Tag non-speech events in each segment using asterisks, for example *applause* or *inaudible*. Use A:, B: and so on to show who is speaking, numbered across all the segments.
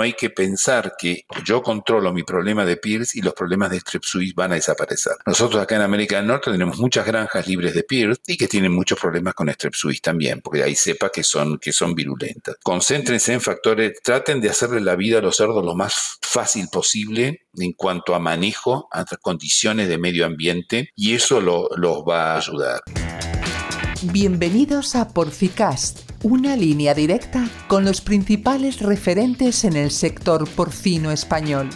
A: no hay que pensar que yo controlo mi problema de Pierce y los problemas de strep suis van a desaparecer. Nosotros acá en América del Norte tenemos muchas granjas libres de Pierce y que tienen muchos problemas con strep suis también, porque hay cepas que son, que son virulentas. Concéntrense en factores, traten de hacerle la vida a los cerdos lo más fácil posible en cuanto a manejo, a condiciones de medio ambiente y eso los va a ayudar.
B: Bienvenidos a Porcicast, una línea directa con los principales referentes en el sector porcino español.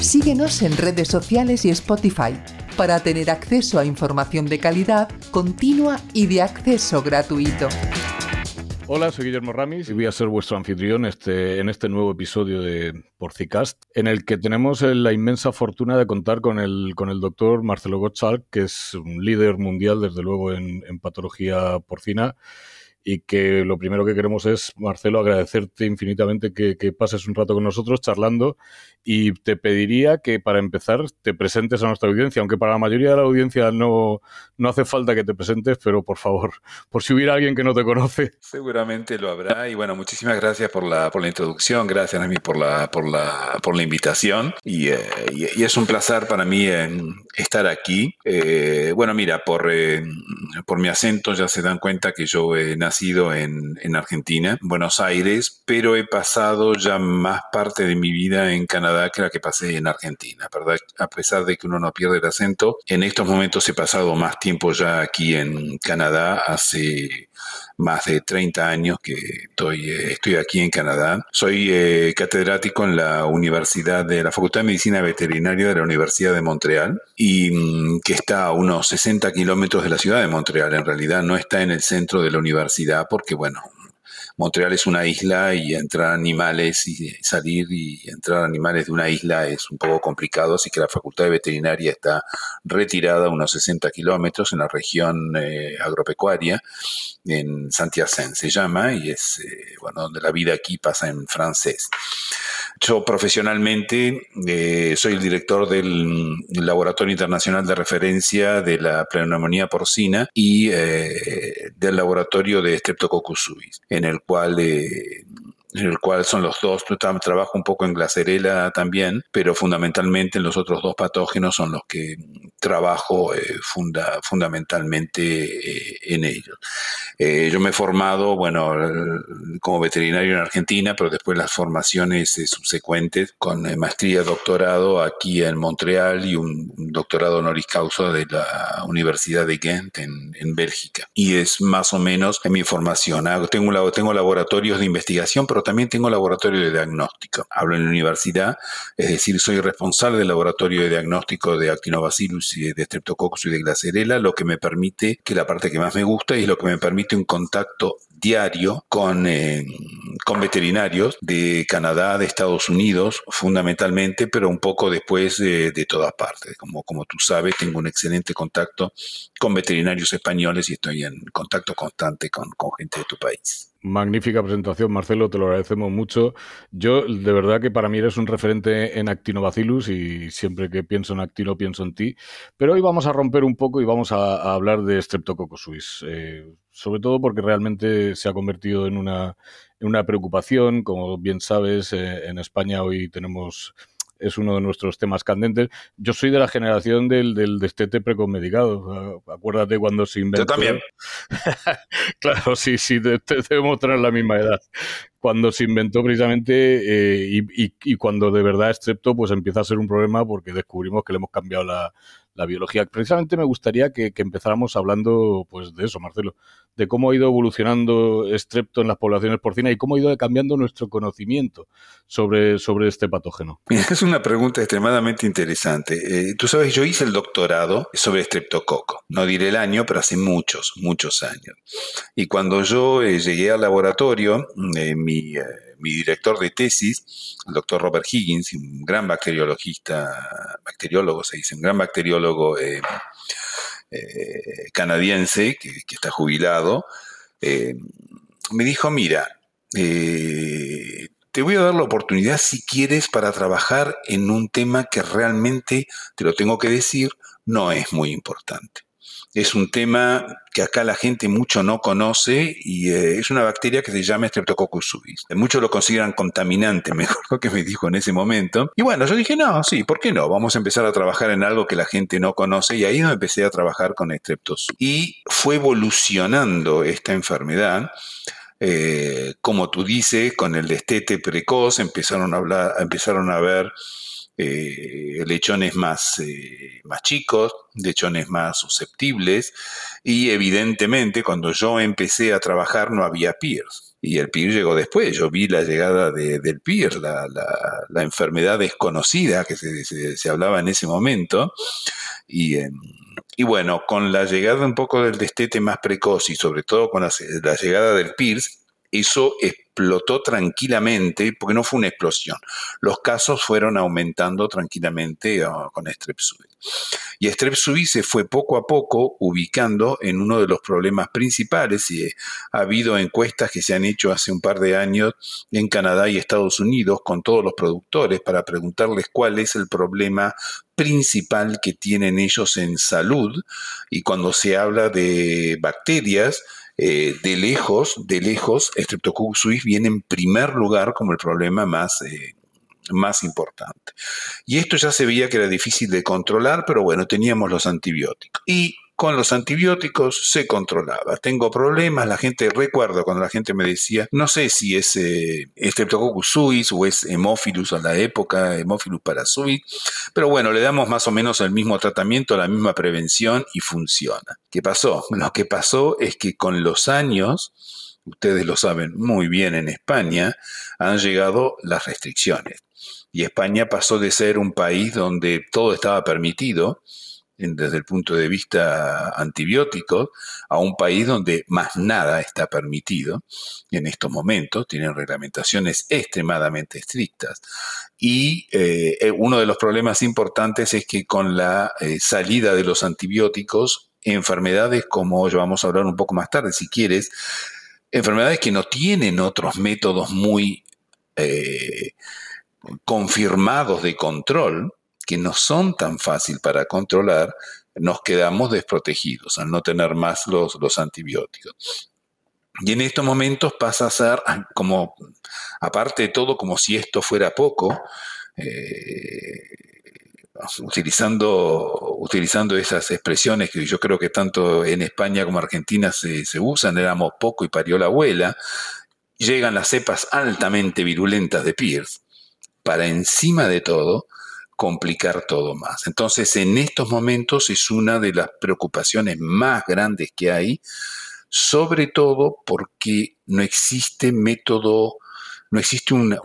B: Síguenos en redes sociales y Spotify para tener acceso a información de calidad, continua y de acceso gratuito.
C: Hola, soy Guillermo Ramis. Y voy a ser vuestro anfitrión este, en este nuevo episodio de Porcicast, en el que tenemos la inmensa fortuna de contar con el, con el doctor Marcelo Gottschalk, que es un líder mundial, desde luego, en, en patología porcina y que lo primero que queremos es, Marcelo, agradecerte infinitamente que, pases un rato con nosotros charlando y te pediría que para empezar te presentes a nuestra audiencia, aunque para la mayoría de la audiencia no, no hace falta que te presentes, pero por favor, *laughs* por si hubiera alguien que no te conoce.
A: Seguramente lo habrá y bueno, muchísimas gracias por la, por la introducción, gracias a mí por la, por la, por la invitación y, eh, y, es un placer para mí estar aquí. Eh, bueno, mira, por, eh, por mi acento ya se dan cuenta que yo he nacido en, en Argentina, Buenos Aires, pero he pasado ya más parte de mi vida en Canadá que la que pasé en Argentina, ¿verdad? A pesar de que uno no pierde el acento, en estos momentos he pasado más tiempo ya aquí en Canadá, hace más de 30 años que estoy, eh, estoy aquí en Canadá. Soy eh, catedrático en la Universidad de la Facultad de Medicina Veterinaria de la Universidad de Montreal y mm, que está a unos 60 kilómetros de la ciudad de Montreal. En realidad no está en el centro de la universidad porque, bueno, Montreal es una isla y entrar animales y salir y entrar animales de una isla es un poco complicado, así que la Facultad de Veterinaria está retirada a unos 60 kilómetros en la región eh, agropecuaria, en Saint-Hyacinthe se llama, y es, eh, bueno, donde la vida aquí pasa en francés. Yo profesionalmente eh, soy el director del Laboratorio Internacional de Referencia de la Pneumonía Porcina y eh, del Laboratorio de Streptococcus suis, en el cual eh, en el cual son los dos, trabajo un poco en glacerela también, pero fundamentalmente en los otros dos patógenos son los que trabajo eh, funda, fundamentalmente eh, en ellos. Eh, yo me he formado, bueno, como veterinario en Argentina, pero después las formaciones subsecuentes con maestría, doctorado aquí en Montreal y un, doctorado honoris causa de la Universidad de Ghent en, en Bélgica. Y es más o menos en mi formación. Tengo, tengo laboratorios de investigación, pero también tengo laboratorio de diagnóstico. Hablo en la universidad, es decir, soy responsable del laboratorio de diagnóstico de Actinobacillus y de Streptococcus y de Glacerella, lo que me permite, que la parte que más me gusta es lo que me permite un contacto diario con, eh, con veterinarios de Canadá, de Estados Unidos, fundamentalmente, pero un poco después de, de todas partes. Como, como tú sabes, tengo un excelente contacto con veterinarios españoles y estoy en contacto constante con, con gente de tu país.
C: Magnífica presentación, Marcelo, te lo agradecemos mucho. Yo, de verdad que para mí eres un referente en Actinobacillus y siempre que pienso en Actino pienso en ti. Pero hoy vamos a romper un poco y vamos a, hablar de Streptococcus. Eh, sobre todo porque realmente se ha convertido en una, en una preocupación. Como bien sabes, eh, en España hoy tenemos es uno de nuestros temas candentes. Yo soy de la generación del, del destete precomedicado. Acuérdate cuando se inventó.
A: Yo también. *laughs*
C: claro, sí, sí, debemos tener la misma edad. Cuando se inventó precisamente eh, y, y, y, cuando de verdad Strepto pues empieza a ser un problema porque descubrimos que le hemos cambiado la, la biología. Precisamente me gustaría que, empezáramos hablando pues de eso, Marcelo, de cómo ha ido evolucionando Strepto en las poblaciones porcinas y cómo ha ido cambiando nuestro conocimiento sobre, sobre este patógeno.
A: es una pregunta extremadamente interesante. Eh, tú sabes, yo hice el doctorado sobre Streptococo. No diré el año, pero hace muchos, muchos años. Y cuando yo eh, llegué al laboratorio, eh, mi mi director de tesis, el doctor Robert Higgins, un gran bacteriologista, bacteriólogo se dice, un gran bacteriólogo eh, eh, canadiense que, está jubilado, eh, me dijo, mira, te voy a dar la oportunidad si quieres para trabajar en un tema que realmente, te lo tengo que decir, no es muy importante. Es un tema que acá la gente mucho no conoce y eh, es una bacteria que se llama Streptococcus suis. Muchos lo consideran contaminante, *laughs* mejor que me dijo en ese momento. Y bueno, yo dije, no, sí, ¿por qué no? Vamos a empezar a trabajar en algo que la gente no conoce y ahí me empecé a trabajar con Streptococcus. Y fue evolucionando esta enfermedad. Eh, como tú dices, con el destete precoz empezaron a hablar, empezaron a ver eh, lechones más, eh, más chicos, lechones más susceptibles y evidentemente cuando yo empecé a trabajar no había PIRS y el PIR llegó después, yo vi la llegada del PIR, la, la, enfermedad desconocida que se, se, hablaba en ese momento y, y bueno, con la llegada un poco del destete más precoz y sobre todo con la, llegada del PIRS, eso explotó tranquilamente, porque no fue una explosión. Los casos fueron aumentando tranquilamente ah, con Strep Y Strep se fue poco a poco ubicando en uno de los problemas principales y ha habido encuestas que se han hecho hace un par de años en Canadá y Estados Unidos con todos los productores para preguntarles cuál es el problema principal que tienen ellos en salud y cuando se habla de bacterias, eh, de lejos, de lejos, Streptococcus suis viene en primer lugar como el problema más, eh, más importante. Y esto ya se veía que era difícil de controlar, pero bueno, teníamos los antibióticos. Y con los antibióticos se controlaba. Tengo problemas, la gente, recuerdo cuando la gente me decía, no sé si es eh, Streptococcus suis o es Hemophilus a la época, Hemophilus parasuit, pero bueno, le damos más o menos el mismo tratamiento, la misma prevención y funciona. ¿Qué pasó? *laughs* Lo que pasó es que con los años, ustedes lo saben muy bien en España, han llegado las restricciones. Y España pasó de ser un país donde todo estaba permitido, desde el punto de vista antibiótico a un país donde más nada está permitido en estos momentos, tienen reglamentaciones extremadamente estrictas. Y eh, eh, uno de los problemas importantes es que con la eh, salida de los antibióticos, enfermedades como ya vamos a hablar un poco más tarde si quieres, enfermedades que no tienen otros métodos muy confirmados de control, que no son tan fácil para controlar, nos quedamos desprotegidos al no tener más los, los antibióticos. Y en estos momentos pasa a ser como, aparte de todo, como si esto fuera poco, eh, utilizando, utilizando esas expresiones que yo creo que tanto en España como Argentina se, se usan, éramos poco y parió la abuela, llegan las cepas altamente virulentas de Pierce, para encima de todo complicar todo más. Entonces, en estos momentos es una de las preocupaciones más grandes que hay, sobre todo porque no existe método, no existe una,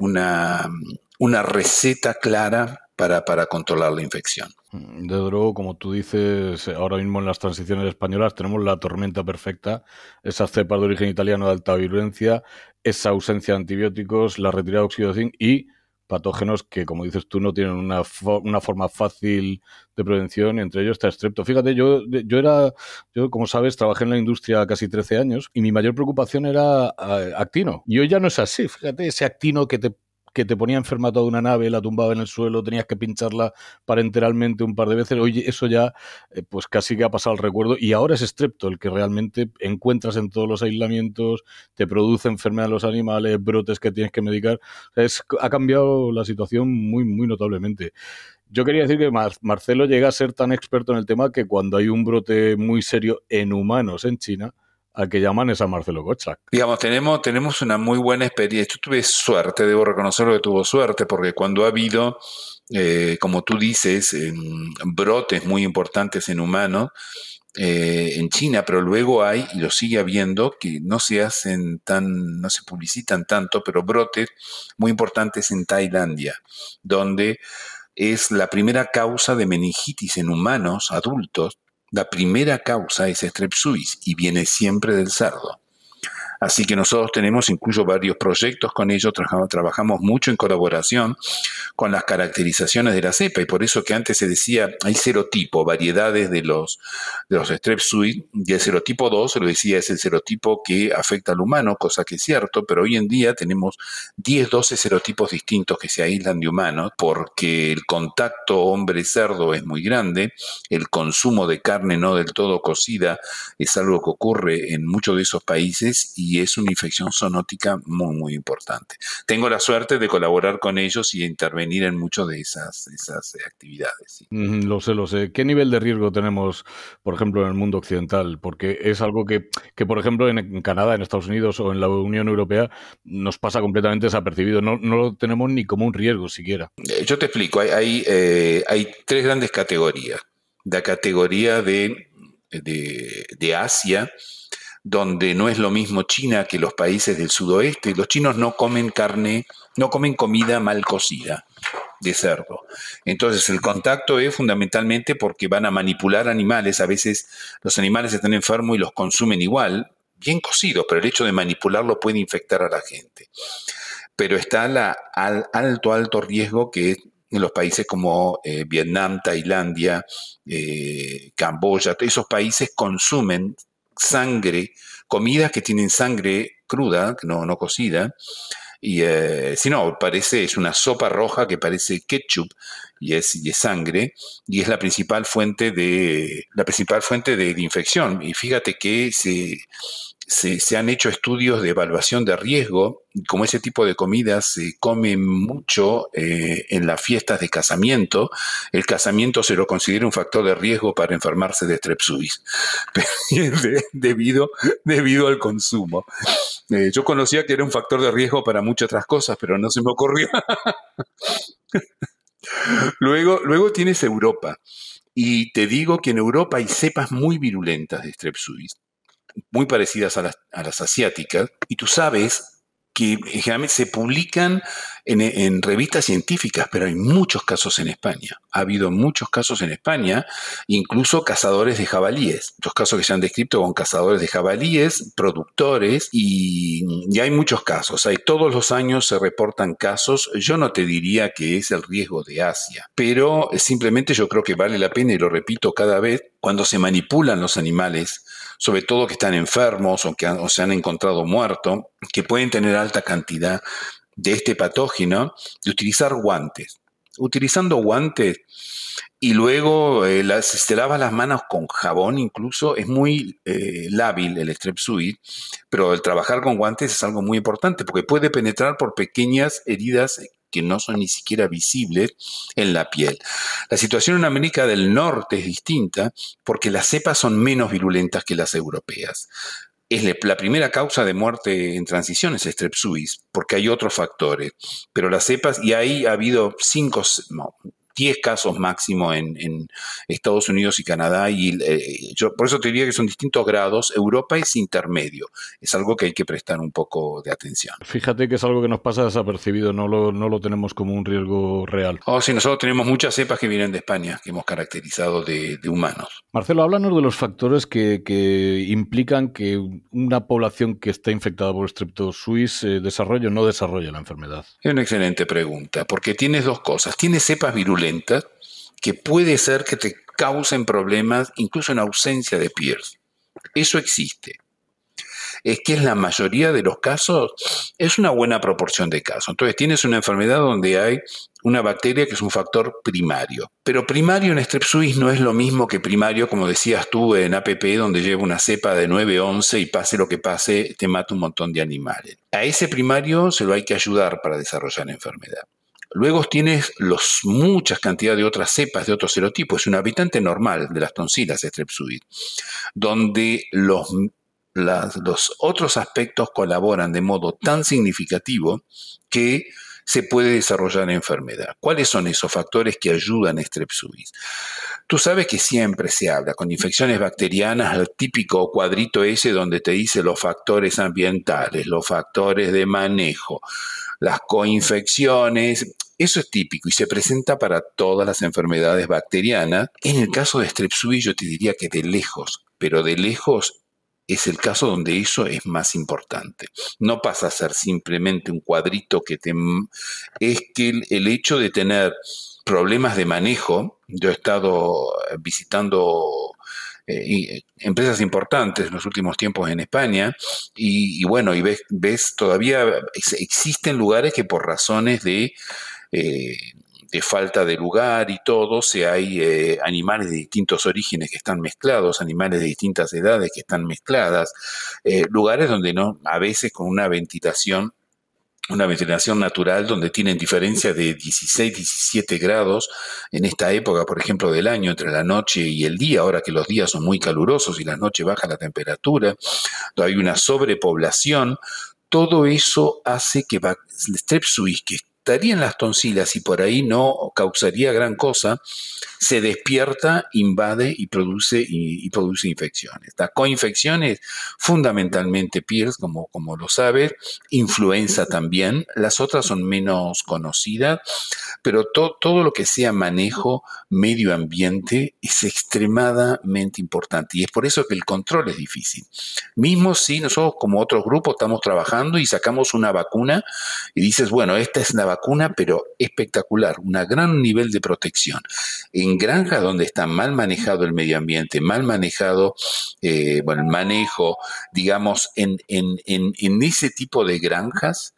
A: una, receta clara para, para, controlar la infección.
C: De luego, como tú dices, ahora mismo en las transiciones españolas tenemos la tormenta perfecta, esas cepas de origen italiano de alta virulencia, esa ausencia de antibióticos, la retirada de zinc y patógenos que, como dices tú, no tienen una, una forma fácil de prevención, entre ellos está estrepto. Fíjate, yo, yo era, yo como sabes, trabajé en la industria casi 13 años y mi mayor preocupación era eh, actino. Y hoy ya no es así, fíjate, ese actino que te que te ponía enferma toda una nave, la tumbaba en el suelo, tenías que pincharla parenteralmente un par de veces. Oye, eso ya, eh, pues casi que ha pasado el recuerdo. Y ahora es Strepto el que realmente encuentras en todos los aislamientos, te produce enfermedad en los animales, brotes que tienes que medicar. es, ha cambiado la situación muy, muy notablemente. Yo quería decir que Marcelo llega a ser tan experto en el tema que cuando hay un brote muy serio en humanos en China, al que llaman es a Marcelo Gottschalk.
A: Digamos, tenemos, tenemos una muy buena experiencia. Yo tuve suerte, debo reconocerlo que tuvo suerte, porque cuando ha habido, eh, como tú dices, brotes muy importantes en humanos, eh, en China, pero luego hay, y lo sigue habiendo, que no se hacen tan, no se publicitan tanto, pero brotes muy importantes en Tailandia, donde es la primera causa de meningitis en humanos adultos la primera causa es Strep y viene siempre del cerdo. Así que nosotros tenemos incluso varios proyectos con ellos, trabajamos, mucho en colaboración con las caracterizaciones de la cepa y por eso que antes se decía hay serotipo, variedades de los, de los strep suite y el serotipo 2 se lo decía es el serotipo que afecta al humano, cosa que es cierto, pero hoy en día tenemos 10, 12 serotipos distintos que se aíslan de humanos porque el contacto hombre-cerdo es muy grande, el consumo de carne no del todo cocida es algo que ocurre en muchos de esos países y es una infección zoonótica muy, muy importante. Tengo la suerte de colaborar con ellos y intervenir en muchas de esas, esas actividades.
C: lo sé, lo sé. ¿Qué nivel de riesgo tenemos, por ejemplo, en el mundo occidental? Porque es algo que, que por ejemplo, en Canadá, en Estados Unidos o en la Unión Europea nos pasa completamente desapercibido. No, no lo tenemos ni como un riesgo siquiera.
A: Eh, yo te explico. Hay, hay, eh, hay tres grandes categorías. La categoría de, de, de Asia, donde no es lo mismo China que los países del sudoeste. Los chinos no comen carne, no comen comida mal cocida de cerdo. Entonces el contacto es fundamentalmente porque van a manipular animales. A veces los animales están enfermos y los consumen igual, bien cocidos, pero el hecho de manipularlo puede infectar a la gente. Pero está la, al alto, alto riesgo que en los países como eh, Vietnam, Tailandia, eh, Camboya, esos países consumen sangre, comidas que tienen sangre cruda, no, no cocida, y eh, si no, parece, es una sopa roja que parece ketchup y es, sangre, y es la principal fuente de, la principal fuente de, de infección. Y fíjate que se, se, han hecho estudios de evaluación de riesgo, como ese tipo de comida se come mucho eh, en las fiestas de casamiento, el casamiento se lo considera un factor de riesgo para enfermarse de strepsuis, *laughs* debido, debido al consumo. Eh, yo conocía que era un factor de riesgo para muchas otras cosas, pero no se me ocurrió. *laughs* luego, luego tienes Europa. Y te digo que en Europa hay cepas muy virulentas de strepsuis muy parecidas a las, a las asiáticas, y tú sabes que generalmente se publican en, revistas científicas, pero hay muchos casos en España. Ha habido muchos casos en España, incluso cazadores de jabalíes. Los casos que se han descrito con cazadores de jabalíes, productores, y, y hay muchos casos. Hay, todos los años se reportan casos. Yo no te diría que es el riesgo de Asia, pero simplemente yo creo que vale la pena, y lo repito cada vez, cuando se manipulan los animales sobre todo que están enfermos o que se han encontrado muertos, que pueden tener alta cantidad de este patógeno, de utilizar guantes. Utilizando guantes y luego eh, si te lavas las manos con jabón incluso, es muy eh, lábil el strepsuid, pero el trabajar con guantes es algo muy importante porque puede penetrar por pequeñas heridas que no son ni siquiera visibles en la piel. La situación en América del Norte es distinta porque las cepas son menos virulentas que las europeas. Es la primera causa de muerte en transición es strepsuis, porque hay otros factores. Pero las cepas, y ahí ha habido cinco, 10 casos máximo en, Estados Unidos y Canadá, y eh, yo por eso te diría que son distintos grados. Europa es intermedio, es algo que hay que prestar un poco de atención.
C: Fíjate que es algo que nos pasa desapercibido, no lo, no lo tenemos como un riesgo real.
A: Oh, sí, nosotros tenemos muchas cepas que vienen de España, que hemos caracterizado de, humanos.
C: Marcelo, háblanos de los factores que, implican que una población que está infectada por Streptosuis eh, desarrolle o no desarrolle la enfermedad.
A: Es una excelente pregunta, porque tienes dos cosas. Tienes cepas virulentas que puede ser que te causen problemas incluso en ausencia de peers. Eso existe. Es que en la mayoría de los casos es una buena proporción de casos. Entonces tienes una enfermedad donde hay una bacteria que es un factor primario. Pero primario en Strep suis no es lo mismo que primario, como decías tú, en APP, donde lleva una cepa de 9-11 y pase lo que pase, te mata un montón de animales. A ese primario se lo hay que ayudar para desarrollar la enfermedad. Luego tienes los, muchas cantidades de otras cepas de otros serotipos. Es un habitante normal de las tonsilas strepsuid, donde los, los otros aspectos colaboran de modo tan significativo que se puede desarrollar la enfermedad. ¿Cuáles son esos factores que ayudan a strepsuid? Tú sabes que siempre se habla con infecciones bacterianas, el típico cuadrito ese donde te dice los factores ambientales, los factores de manejo, las coinfecciones, eso es típico y se presenta para todas las enfermedades bacterianas. En el caso de Strep yo te diría que de lejos, pero de lejos es el caso donde eso es más importante. No pasa a ser simplemente un cuadrito que te... Es que el, hecho de tener problemas de manejo, yo he estado visitando eh, empresas importantes en los últimos tiempos en España y, bueno, y ves, ves, todavía existen lugares que por razones de eh, de falta de lugar y todo, si hay eh, animales de distintos orígenes que están mezclados, animales de distintas edades que están mezcladas, eh, lugares donde no, a veces con una ventilación una ventilación natural donde tienen diferencias de 16, 17 grados en esta época, por ejemplo, del año, entre la noche y el día, ahora que los días son muy calurosos y la noche baja la temperatura, hay una sobrepoblación, todo eso hace que el strep suis, que estaría en las tonsilas y por ahí no causaría gran cosa, se despierta, invade y produce, y, produce infecciones. Las coinfecciones, fundamentalmente PIRS, como, como lo sabes, influenza también, las otras son menos conocidas, pero todo lo que sea manejo medio ambiente es extremadamente importante y es por eso que el control es difícil. Mismo si nosotros como otros grupos estamos trabajando y sacamos una vacuna y dices, bueno, esta es la vacuna, pero espectacular, un gran nivel de protección. En granjas donde está mal manejado el medio ambiente, mal manejado, eh, bueno, el manejo, digamos, en, en, en, ese tipo de granjas,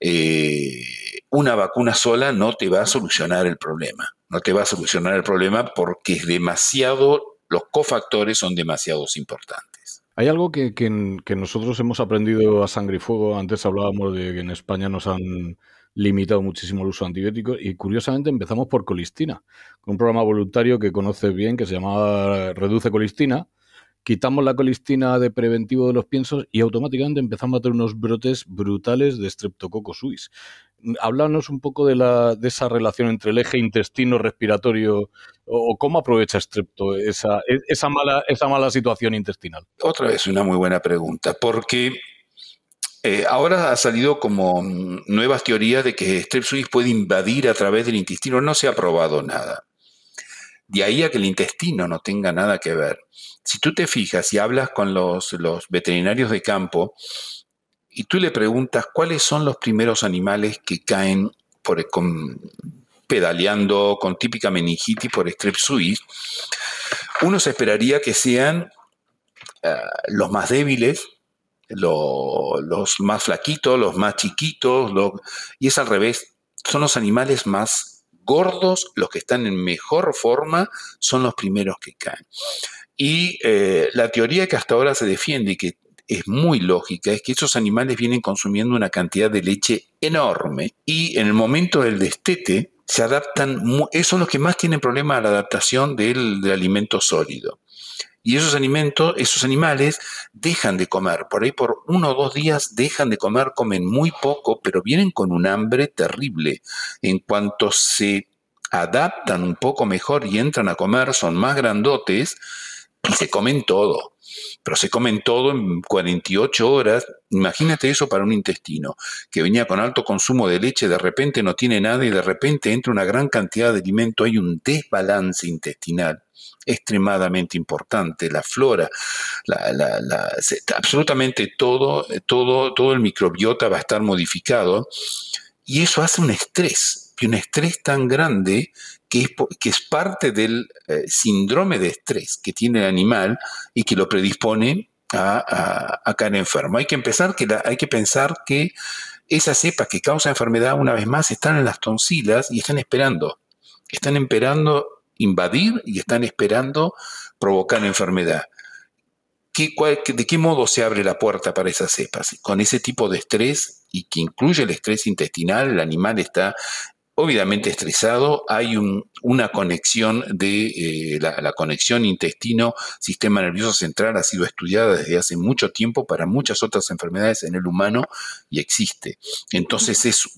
A: eh, una vacuna sola no te va a solucionar el problema. No te va a solucionar el problema porque es demasiado, los cofactores son demasiados importantes.
C: Hay algo que, que, nosotros hemos aprendido a sangre y fuego. Antes hablábamos de que en España nos han limitado muchísimo el uso de antibióticos y curiosamente empezamos por colistina, con un programa voluntario que conoces bien que se llamaba Reduce Colistina, quitamos la colistina de preventivo de los piensos y automáticamente empezamos a tener unos brotes brutales de Streptococcus suis. Háblanos un poco de, la, de esa relación entre el eje intestino-respiratorio o, cómo aprovecha Strepto esa, esa, mala, esa mala situación intestinal.
A: Otra vez una muy buena pregunta, porque eh, ahora ha salido como nuevas teorías de que Strep suis puede invadir a través del intestino. No se ha probado nada. De ahí a que el intestino no tenga nada que ver. Si tú te fijas y hablas con los, veterinarios de campo y tú le preguntas cuáles son los primeros animales que caen por, pedaleando con típica meningitis por strep suis, uno se esperaría que sean eh, los más débiles, los más flaquitos, los más chiquitos, y es al revés, son los animales más gordos, los que están en mejor forma, son los primeros que caen. Y eh, la teoría que hasta ahora se defiende y que es muy lógica, es que esos animales vienen consumiendo una cantidad de leche enorme y en el momento del destete se adaptan, son los que más tienen problemas a la adaptación del alimento sólido. Y esos alimentos, esos animales dejan de comer. Por ahí por uno o dos días dejan de comer, comen muy poco, pero vienen con un hambre terrible. En cuanto se adaptan un poco mejor y entran a comer, son más grandotes y se comen todo. Pero se comen todo en 48 horas. Imagínate eso para un intestino, que venía con alto consumo de leche, de repente no tiene nada y de repente entra una gran cantidad de alimento. Hay un desbalance intestinal extremadamente importante, la flora, absolutamente todo, todo, todo el microbiota va a estar modificado y eso hace un estrés, y un estrés tan grande que es, parte del eh, síndrome de estrés que tiene el animal y que lo predispone a, caer enfermo. Hay que, empezar que hay que pensar que esas cepas que causan enfermedad, una vez más, están en las tonsilas y están esperando. Están esperando invadir y están esperando provocar enfermedad. ¿De qué modo se abre la puerta para esas cepas? Con ese tipo de estrés y que incluye el estrés intestinal, el animal está obviamente estresado, hay una conexión de eh, la, conexión intestino-sistema nervioso central ha sido estudiada desde hace mucho tiempo para muchas otras enfermedades en el humano y existe. Entonces es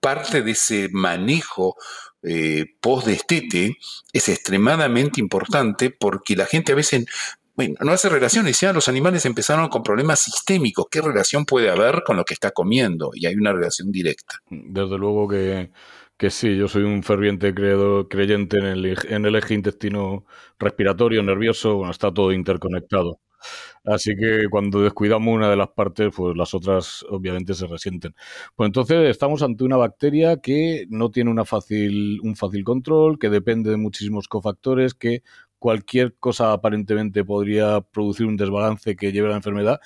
A: parte de ese manejo eh, post-destete es extremadamente importante porque la gente a veces no hace relaciones. Ya los animales empezaron con problemas sistémicos. ¿Qué relación puede haber con lo que está comiendo? Y hay una relación directa.
C: Desde luego que, que sí, yo soy un ferviente creyente en el, en el eje intestino respiratorio, nervioso, bueno, está todo interconectado. Así que cuando descuidamos una de las partes, pues las otras obviamente se resienten. Pues entonces estamos ante una bacteria que no tiene una fácil, un fácil control, que depende de muchísimos cofactores, que cualquier cosa aparentemente podría producir un desbalance que lleve a la enfermedad.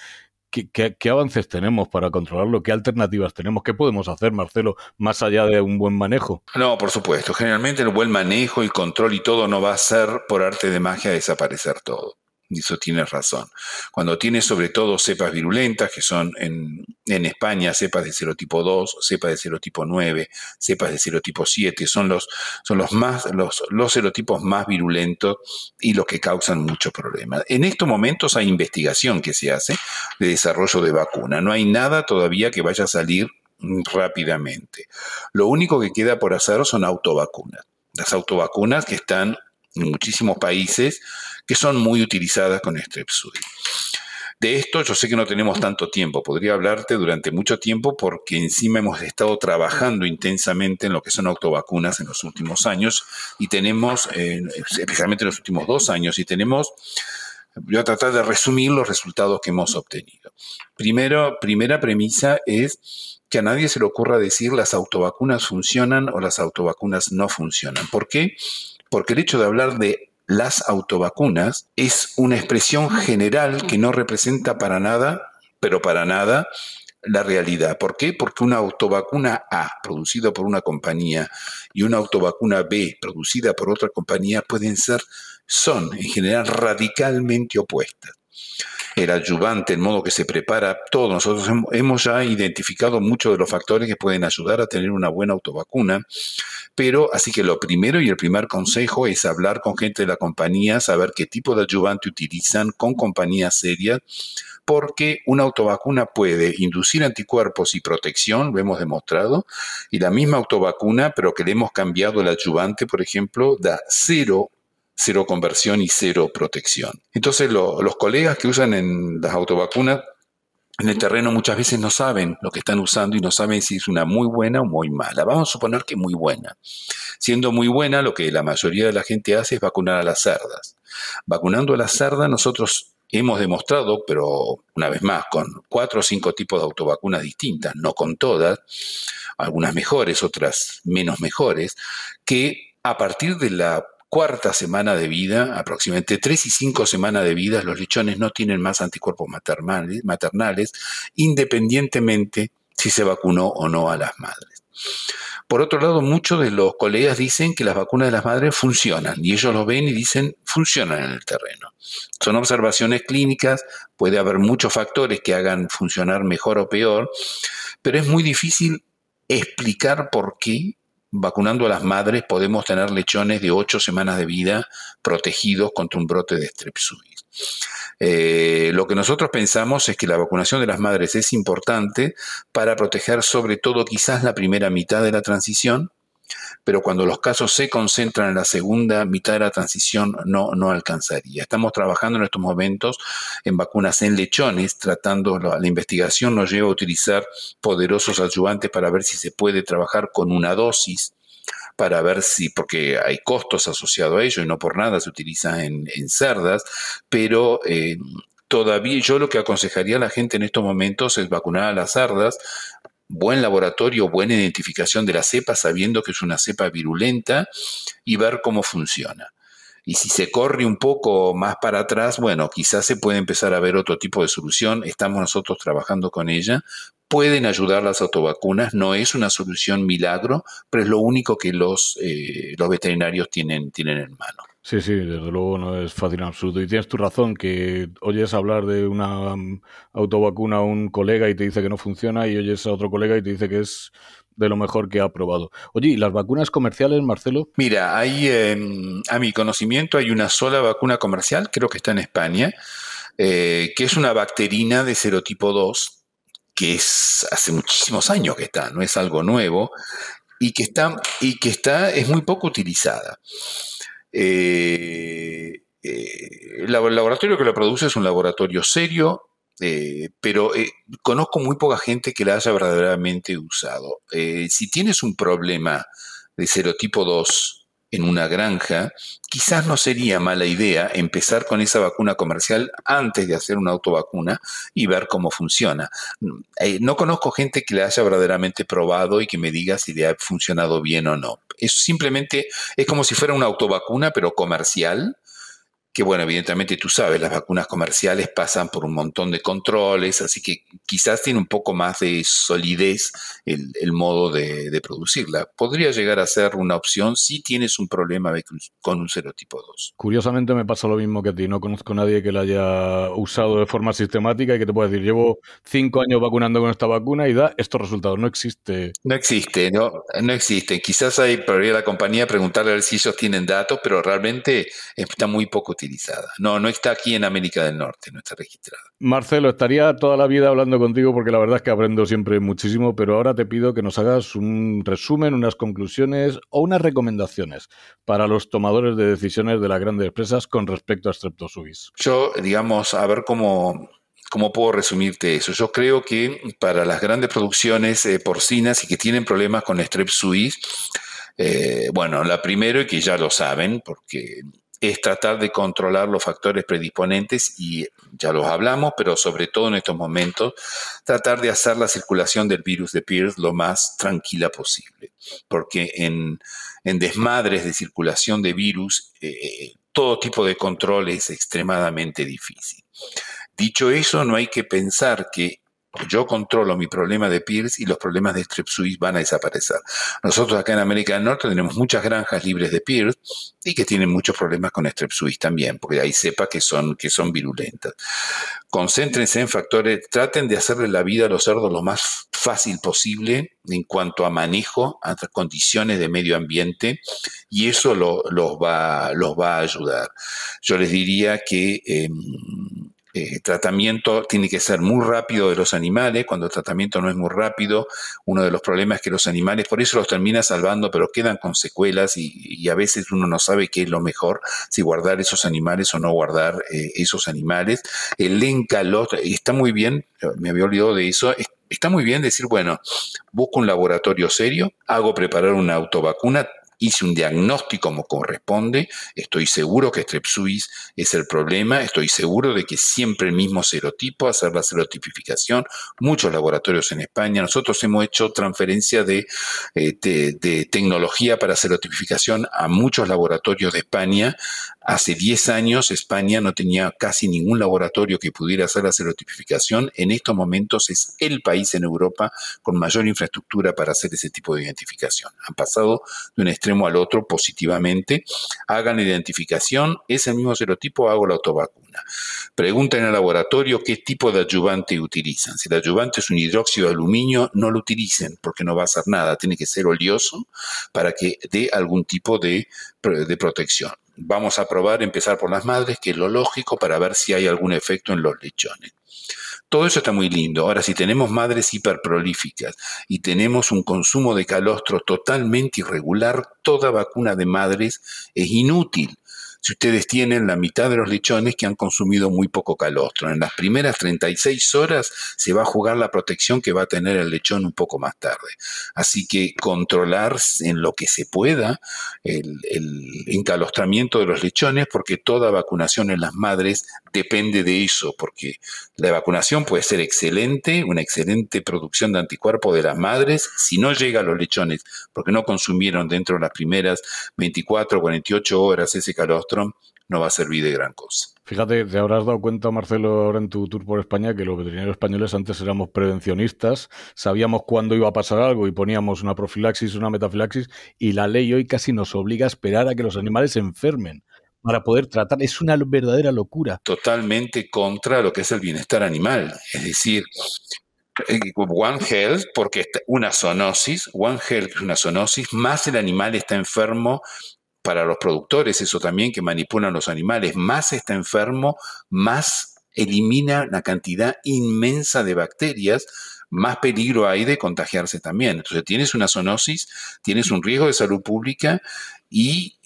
C: ¿Qué, avances tenemos para controlarlo? ¿Qué alternativas tenemos? ¿Qué podemos hacer, Marcelo, más allá de un buen manejo?
A: No, por supuesto. Generalmente el buen manejo, el control y todo no va a ser por arte de magia desaparecer todo eso tienes razón. Cuando tienes sobre todo cepas virulentas, que son en, España cepas de serotipo 2, cepas de serotipo 9, cepas de serotipo 7, son los, son los, más, los, los serotipos más virulentos y los que causan muchos problemas. En estos momentos hay investigación que se hace de desarrollo de vacuna. No hay nada todavía que vaya a salir rápidamente. Lo único que queda por hacer son autovacunas. Las autovacunas que están en muchísimos países que son muy utilizadas con Strepsils. De esto yo sé que no tenemos tanto tiempo, podría hablarte durante mucho tiempo porque encima hemos estado trabajando intensamente en lo que son autovacunas en los últimos años y tenemos, eh, especialmente en los últimos dos años, y tenemos, voy a tratar de resumir los resultados que hemos obtenido. Primero, primera premisa es que a nadie se le ocurra decir las autovacunas funcionan o las autovacunas no funcionan. ¿Por qué? Porque el hecho de hablar de las autovacunas es una expresión general que no representa para nada, pero para nada, la realidad. ¿Por qué? Porque una autovacuna A producida por una compañía y una autovacuna B producida por otra compañía pueden ser, son en general radicalmente opuestas el adyuvante, el modo que se prepara, todo. Nosotros hemos ya identificado muchos de los factores que pueden ayudar a tener una buena autovacuna, pero así que lo primero y el primer consejo es hablar con gente de la compañía, saber qué tipo de adyuvante utilizan con compañías serias, porque una autovacuna puede inducir anticuerpos y protección, lo hemos demostrado, y la misma autovacuna, pero que le hemos cambiado el adyuvante, por ejemplo, da cero cero conversión y cero protección. Entonces los colegas que usan en las autovacunas en el terreno muchas veces no saben lo que están usando y no saben si es una muy buena o muy mala. Vamos a suponer que muy buena. Siendo muy buena, lo que la mayoría de la gente hace es vacunar a las cerdas. Vacunando a las cerdas, nosotros hemos demostrado, pero una vez más, con cuatro o cinco tipos de autovacunas distintas, no con todas, algunas mejores, otras menos mejores, que a partir de la cuarta semana de vida, aproximadamente tres y cinco semanas de vida, los lechones no tienen más anticuerpos maternales, maternales, independientemente si se vacunó o no a las madres. Por otro lado, muchos de los colegas dicen que las vacunas de las madres funcionan y ellos lo ven y dicen funcionan en el terreno. Son observaciones clínicas, puede haber muchos factores que hagan funcionar mejor o peor, pero es muy difícil explicar por qué vacunando a las madres podemos tener lechones de ocho semanas de vida protegidos contra un brote de strepsuis. Eh, lo que nosotros pensamos es que la vacunación de las madres es importante para proteger sobre todo quizás la primera mitad de la transición, pero cuando los casos se concentran en la segunda mitad de la transición no, no alcanzaría. Estamos trabajando en estos momentos en vacunas en lechones, tratando, la, investigación nos lleva a utilizar poderosos ayudantes para ver si se puede trabajar con una dosis para ver si, porque hay costos asociados a ello y no por nada se utiliza en, cerdas, pero eh, todavía yo lo que aconsejaría a la gente en estos momentos es vacunar a las cerdas buen laboratorio, buena identificación de la cepa, sabiendo que es una cepa virulenta y ver cómo funciona. Y si se corre un poco más para atrás, bueno, quizás se puede empezar a ver otro tipo de solución. Estamos nosotros trabajando con ella. Pueden ayudar las autovacunas, no es una solución milagro, pero es lo único que los, eh, los veterinarios tienen, tienen en mano.
C: Sí, sí, desde luego no es fácil en absoluto. Y tienes tu razón, que oyes hablar de una um, autovacuna a un colega y te dice que no funciona y oyes a otro colega y te dice que es de lo mejor que ha probado. Oye, ¿y las vacunas comerciales, Marcelo?
A: Mira, hay, em, a mi conocimiento hay una sola vacuna comercial, creo que está en España, eh, que es una bacterina de serotipo 2, que es hace muchísimos años que está, no es algo nuevo, y que está, y que está es muy poco utilizada. Eh, eh, el laboratorio que lo produce es un laboratorio serio, eh, pero conozco muy poca gente que la haya verdaderamente usado. si tienes un problema de serotipo 2 en una granja, quizás no sería mala idea empezar con esa vacuna comercial antes de hacer una autovacuna y ver cómo funciona. Eh, no conozco gente que la haya verdaderamente probado y que me diga si le ha funcionado bien o no. Es simplemente, es como si fuera una autovacuna, pero comercial, que bueno, evidentemente tú sabes, las vacunas comerciales pasan por un montón de controles, así que quizás tiene un poco más de solidez el, modo de, producirla. Podría llegar a ser una opción si tienes un problema con un serotipo 2.
C: Curiosamente me pasa lo mismo que a ti, no conozco a nadie que la haya usado de forma sistemática y que te pueda decir, llevo cinco años vacunando con esta vacuna y da estos resultados. No existe.
A: No existe, no, no existe. Quizás hay, podría la compañía preguntarle a ver si ellos tienen datos, pero realmente está muy poco no, no está aquí en América del Norte, no está registrada.
C: Marcelo, estaría toda la vida hablando contigo porque la verdad es que aprendo siempre muchísimo, pero ahora te pido que nos hagas un resumen, unas conclusiones o unas recomendaciones para los tomadores de decisiones de las grandes empresas con respecto a Streptosuis.
A: Yo, digamos, a ver cómo, ¿Cómo puedo resumirte eso? Yo creo que para las grandes producciones eh, porcinas y que tienen problemas con Strep suis, eh, bueno, la primera, y que ya lo saben, porque es tratar de controlar los factores predisponentes y ya los hablamos, pero sobre todo en estos momentos, tratar de hacer la circulación del virus de Pierce lo más tranquila posible, porque en, desmadres de circulación de virus, eh, todo tipo de control es extremadamente difícil. Dicho eso, no hay que pensar que yo controlo mi problema de Pierce y los problemas de Strep suis van a desaparecer. Nosotros acá en América del Norte tenemos muchas granjas libres de Pierce y que tienen muchos problemas con Strep suis también, porque ahí sepa que son, que son virulentas. Concéntrense en factores, traten de hacerle la vida a los cerdos lo más fácil posible en cuanto a manejo, a condiciones de medio ambiente, y eso los, va, los va a ayudar. Yo les diría que... Em, eh, tratamiento tiene que ser muy rápido de los animales. Cuando el tratamiento no es muy rápido, uno de los problemas es que los animales, por eso los termina salvando, pero quedan con secuelas y, a veces uno no sabe qué es lo mejor, si guardar esos animales o no guardar eh, esos animales. El encalot está muy bien, me había olvidado de eso, está muy bien decir, bueno, busco un laboratorio serio, hago preparar una autovacuna, hice un diagnóstico como corresponde, estoy seguro que Strepsuis es el problema, estoy seguro de que siempre el mismo serotipo, hacer la serotipificación, muchos laboratorios en España, nosotros hemos hecho transferencia de, eh, tecnología para serotipificación a muchos laboratorios de España, Hace 10 años España no tenía casi ningún laboratorio que pudiera hacer la serotipificación. En estos momentos es el país en Europa con mayor infraestructura para hacer ese tipo de identificación. Han pasado de un extremo al otro positivamente. Hagan la identificación, es el mismo serotipo, hago la autovacuna. Pregunten al laboratorio qué tipo de ayudante utilizan. Si el ayudante es un hidróxido de aluminio, no lo utilicen porque no va a hacer nada. Tiene que ser oleoso para que dé algún tipo de, de protección vamos a probar, empezar por las madres, que es lo lógico para ver si hay algún efecto en los lechones. Todo eso está muy lindo. Ahora, si tenemos madres hiperprolíficas y tenemos un consumo de calostro totalmente irregular, toda vacuna de madres es inútil si ustedes tienen la mitad de los lechones que han consumido muy poco calostro. En las primeras 36 horas se va a jugar la protección que va a tener el lechón un poco más tarde. Así que controlar en lo que se pueda el, encalostramiento de los lechones, porque toda vacunación en las madres depende de eso, porque la vacunación puede ser excelente, una excelente producción de anticuerpos de las madres, si no llega a los lechones, porque no consumieron dentro de las primeras 24 o 48 horas ese calostro, no va a servir de gran cosa.
C: Fíjate, te habrás dado cuenta, Marcelo, ahora en tu tour por España, que los veterinarios españoles antes éramos prevencionistas, sabíamos cuándo iba a pasar algo y poníamos una profilaxis, una metafilaxis, y la ley hoy casi nos obliga a esperar a que los animales se enfermen para poder tratar. Es una verdadera locura.
A: Totalmente contra lo que es el bienestar animal. Es decir, eh, One Health, porque una zoonosis, One Health es una zoonosis, más el animal está enfermo para los productores, eso también que manipulan los animales, más está enfermo, más elimina la cantidad inmensa de bacterias, más peligro hay de contagiarse también. Entonces tienes una zoonosis, tienes un riesgo de salud pública y,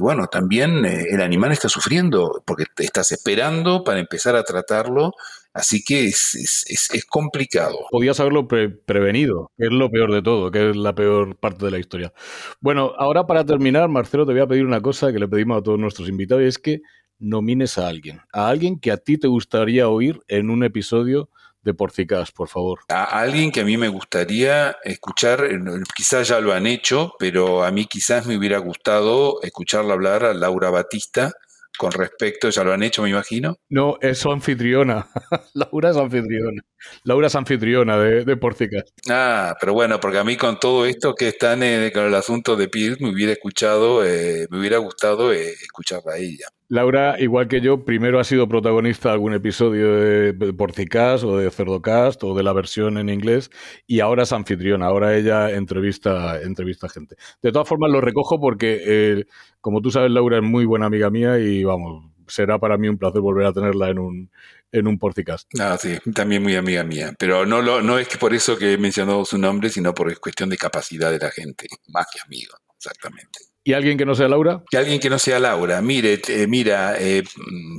A: bueno, también eh, el animal está sufriendo porque te estás esperando para empezar a tratarlo Así que es, es, complicado.
C: Podías haberlo prevenido, que es lo peor de todo, que es la peor parte de la historia. Bueno, ahora para terminar, Marcelo, te voy a pedir una cosa que le pedimos a todos nuestros invitados, y es que nomines a alguien, a alguien que a ti te gustaría oír en un episodio de Porcicas, por favor.
A: A alguien que a mí me gustaría escuchar, eh, quizás ya lo han hecho, pero a mí quizás me hubiera gustado escucharla hablar a Laura Batista con respecto, ya lo han hecho, me imagino.
C: No, es su anfitriona. *laughs* Laura es anfitriona. Laura es anfitriona de, de Porcicas.
A: Ah, pero bueno, porque a mí con todo esto que están en, con el asunto de Pierce, me hubiera escuchado, eh, me hubiera gustado eh, escucharla a ella.
C: Laura, igual que yo, primero ha sido protagonista de algún episodio de Porcicast o de Cerdocast o de la versión en inglés y ahora es anfitriona, ahora ella entrevista, entrevista gente. De todas formas, lo recojo porque, eh, como tú sabes, Laura es muy buena amiga mía y vamos, será para mí un placer volver a tenerla en un, en un Porcicast.
A: Ah, sí, también muy amiga mía. Pero no, lo, no es que por eso que he mencionado su nombre, sino por cuestión de capacidad de la gente, más que amigo, exactamente.
C: ¿Y alguien que no sea Laura?
A: Que alguien que no sea Laura. Mire, mira, eh,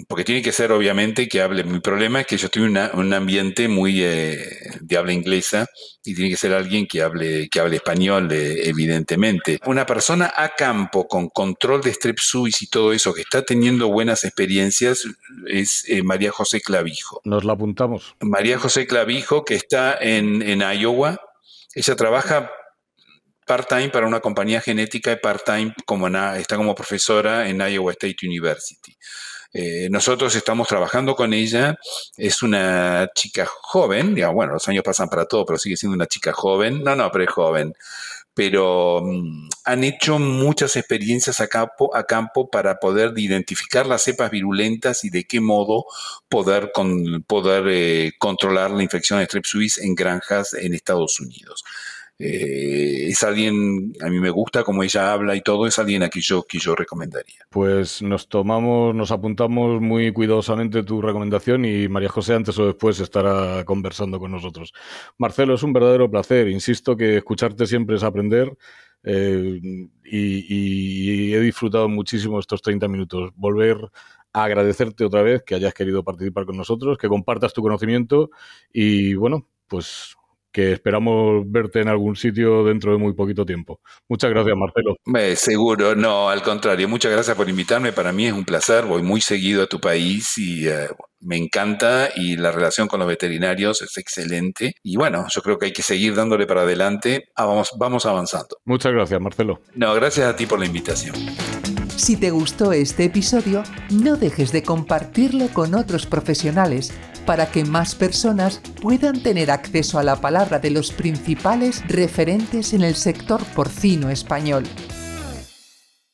A: porque tiene que ser obviamente que hable. Mi problema es que yo estoy en un ambiente muy eh, de habla inglesa y tiene que ser alguien que hable, que hable español, eh, evidentemente. Una persona a campo con control de strep suis y todo eso, que está teniendo buenas experiencias, es María José Clavijo.
C: Nos la apuntamos.
A: María José Clavijo, que está en, en Iowa. Ella trabaja part-time para una compañía genética y part-time como está como profesora en Iowa State University. Eh, nosotros estamos trabajando con ella, es una chica joven, digamos, bueno, los años pasan para todo, pero sigue siendo una chica joven, no, no, pero es joven, pero mm, han hecho muchas experiencias a campo, para poder identificar las cepas virulentas y de qué modo poder, poder eh, controlar la infección de Strep en granjas en Estados Unidos. Eh, es alguien, a mí me gusta como ella habla y todo, es alguien a quien yo, que yo recomendaría.
C: Pues nos tomamos, nos apuntamos muy cuidadosamente tu recomendación y María José antes o después estará conversando con nosotros. Marcelo, es un verdadero placer, insisto que escucharte siempre es aprender. Eh, y, he disfrutado muchísimo estos 30 minutos. Volver a agradecerte otra vez que hayas querido participar con nosotros, que compartas tu conocimiento y bueno, pues que esperamos verte en algún sitio dentro de muy poquito tiempo. Muchas gracias, Marcelo.
A: seguro, no, al contrario. Muchas gracias por invitarme. Para mí es un placer. Voy muy seguido a tu país y eh, me encanta y la relación con los veterinarios es excelente. Y bueno, yo creo que hay que seguir dándole para adelante. Ah, vamos, vamos avanzando.
C: Muchas gracias, Marcelo.
A: No, gracias a ti por la invitación.
B: Si te gustó este episodio, no dejes de compartirlo con otros profesionales para que más personas puedan tener acceso a la palabra de los principales referentes en el sector porcino español.